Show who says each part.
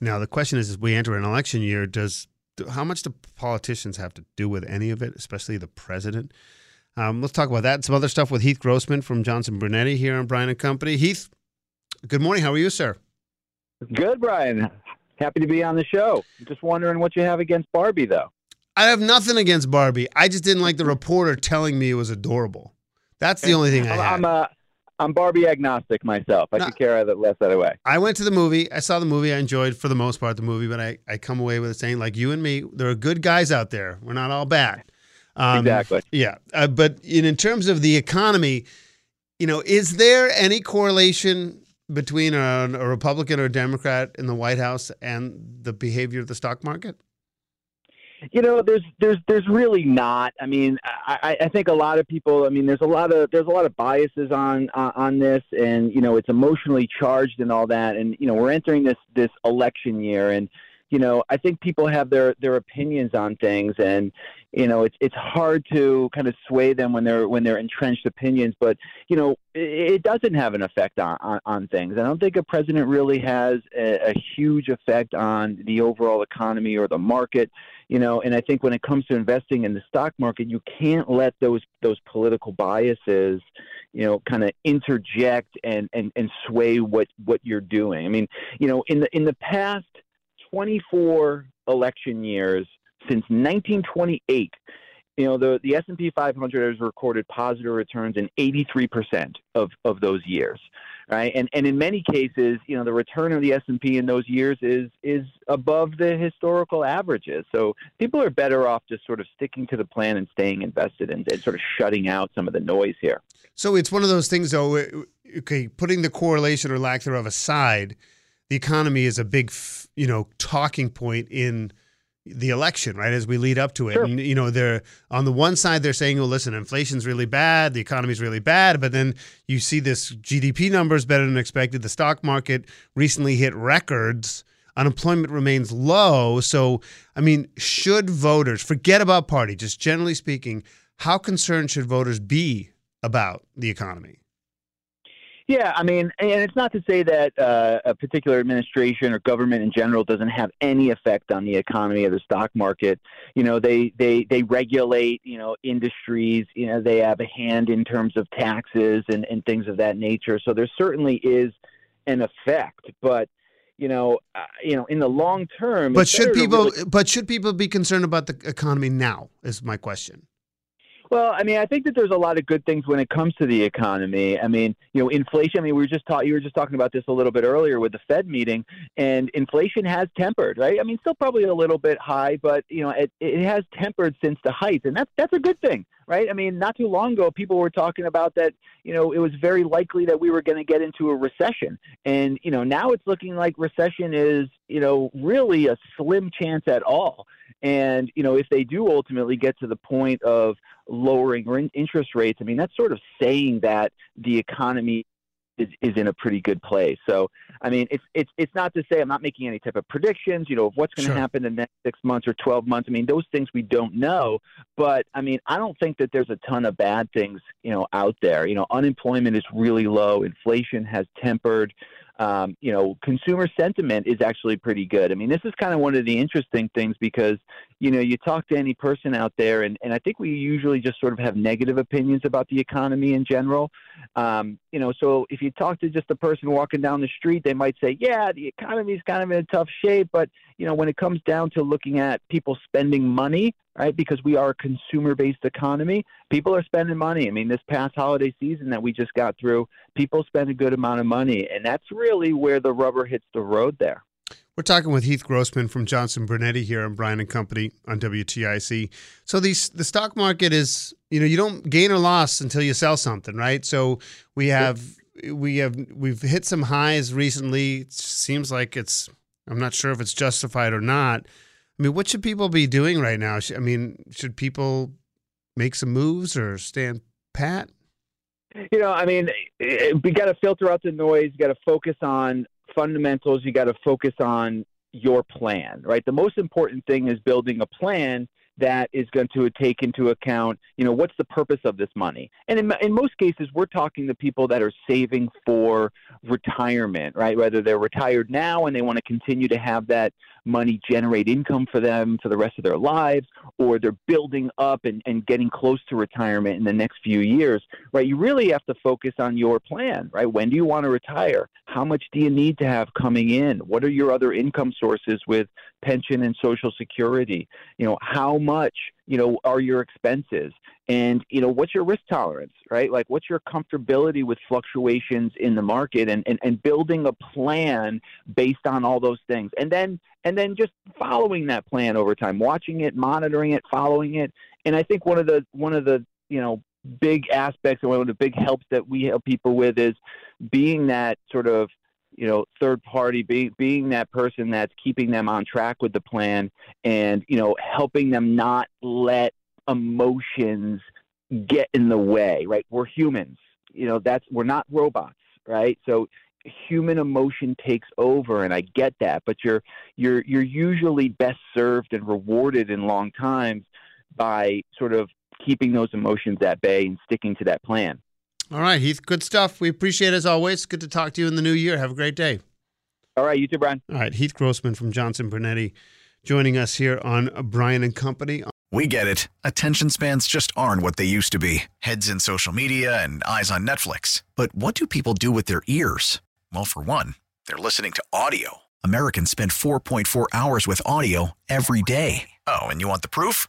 Speaker 1: Now the question is: As we enter an election year, does how much do politicians have to do with any of it, especially the president? Um, let's talk about that some other stuff with Heath Grossman from Johnson Brunetti here on Brian and Company. Heath, good morning. How are you, sir?
Speaker 2: Good, Brian. Happy to be on the show. Just wondering what you have against Barbie, though.
Speaker 1: I have nothing against Barbie. I just didn't like the reporter telling me it was adorable. That's the only thing I had.
Speaker 2: I'm, uh, I'm Barbie agnostic myself. I
Speaker 1: No.
Speaker 2: could care less that way.
Speaker 1: I went to the movie. I saw the movie. I enjoyed, for the most part, the movie. But I, I come away with it saying, like you and me, there are good guys out there. We're not all bad. Um,
Speaker 2: Exactly.
Speaker 1: Yeah. Uh, but in, in terms of the economy, you know, is there any correlation between a, a Republican or a Democrat in the White House and the behavior of the stock market?
Speaker 2: You know, there's there's there's really not. I mean, I, I- think a lot of people. I mean, there's a lot of there's a lot of biases on on on this, and you know, it's emotionally charged and all that. And you know, we're entering this this election year, and you know, I think people have their their opinions on things, and you know, it's it's hard to kind of sway them when they're when they're entrenched opinions. But you know, it, it doesn't have an effect on, on on things. I don't think a president really has a, a huge effect on the overall economy or the market you know and i think when it comes to investing in the stock market you can't let those those political biases you know kind of interject and and and sway what what you're doing. I mean you know in the in the past 24 election years since 1928 you know the the S&P 500 has recorded positive returns in 83% of of those years right and and in many cases you know the return of the S&P in those years is is above the historical averages so people are better off just sort of sticking to the plan and staying invested and, and sort of shutting out some of the noise here
Speaker 1: So it's one of those things, though. Okay, putting the correlation or lack thereof aside, the economy is a big, you know, talking point in the election, right? As we lead up to it,
Speaker 2: Sure.
Speaker 1: and you know, they're on the one side they're saying, "Oh, listen, inflation's really bad, the economy's really bad," but then you see this GDP numbers better than expected. The stock market recently hit records. Unemployment remains low. So, I mean, should voters forget about party? Just generally speaking, how concerned should voters be about the economy?
Speaker 2: Yeah, I mean, and it's not to say that uh, a particular administration or government in general doesn't have any effect on the economy or the stock market. You know, they they they regulate you know industries. You know, they have a hand in terms of taxes and and things of that nature. So there certainly is an effect, but you know, uh, you know, in the long term.
Speaker 1: But should people
Speaker 2: really-
Speaker 1: but should people be concerned about the economy now is my question.
Speaker 2: Well, I mean, I think that there's a lot of good things when it comes to the economy. I mean, you know, inflation. I mean, we were just taught. You were just talking about this a little bit earlier with the Fed meeting, and inflation has tempered, right? I mean, still probably a little bit high, but you know, it, it has tempered since the height, and that's that's a good thing, right? I mean, not too long ago, people were talking about that. You know, it was very likely that we were going to get into a recession, and you know, now it's looking like recession is, you know, really a slim chance at all. And you know, if they do ultimately get to the point of lowering rin- interest rates, I mean, that's sort of saying that the economy is, is in a pretty good place. So, I mean, it's it's it's not to say I'm not making any type of predictions, you know, of what's going to
Speaker 1: Sure.
Speaker 2: happen in the next six months or twelve months. I mean, those things we don't know. But I mean, I don't think that there's a ton of bad things, you know, out there. You know, unemployment is really low. Inflation has tempered. Um, you know, consumer sentiment is actually pretty good. I mean, this is kind of one of the interesting things because you know, you talk to any person out there, and, and I think we usually just sort of have negative opinions about the economy in general. Um, you know, so if you talk to just a person walking down the street, they might say, yeah, the economy is kind of in a tough shape. But, you know, when it comes down to looking at people spending money, right, because we are a consumer based economy, people are spending money. I mean, this past holiday season that we just got through, people spend a good amount of money. And that's really where the rubber hits the road there.
Speaker 1: We're talking with Heath Grossman from Johnson Brunetti here on Brian and Company on WTIC. So these the stock market is you know you don't gain or loss until you sell something, right? So we have we have we've hit some highs recently. It seems like it's I'm not sure if it's justified or not. I mean, what should people be doing right now? I mean, should people make some moves or stand pat?
Speaker 2: You know, I mean, eh, we got to filter out the noise. You got to focus on fundamentals. You got to focus on your plan, right? The most important thing is building a plan that is going to take into account, you know, what's the purpose of this money? And in, in most cases, we're talking to people that are saving for retirement, right? Whether they're retired now and they want to continue to have that money generate income for them for the rest of their lives, or they're building up and, and getting close to retirement in the next few years, right? You really have to focus on your plan, right? When do you want to retire? How much do you need to have coming in? What are your other income sources with pension and social security? You know, how much, you know, are your expenses? And, you know, what's your risk tolerance, right? Like, what's your comfortability with fluctuations in the market and, and, and building a plan based on all those things. And then, and then just following that plan over time, watching it, monitoring it, following it. And I think one of the, one of the, you know, big aspects and one of the big helps that we help people with is being that sort of you know third party being that person that's keeping them on track with the plan and you know helping them not let emotions get in the way right? We're humans. You know that's we're not robots right? So human emotion takes over and I get that but you're you're you're usually best served and rewarded in long times by sort of keeping those emotions at bay and sticking to that plan
Speaker 1: all right, Heath, good stuff. We appreciate it as always. Good to talk to you in the new year. Have a great day.
Speaker 2: All right, you too, Brian.
Speaker 1: All right, Heath Grossman from Johnson Brunetti joining us here on Brian and Company.
Speaker 3: We get it. Attention spans just aren't what they used to be heads in social media and eyes on Netflix. But what do people do with their ears? Well, for one, they're listening to audio. Americans spend 4.4 hours with audio every day. Oh, and you want the proof?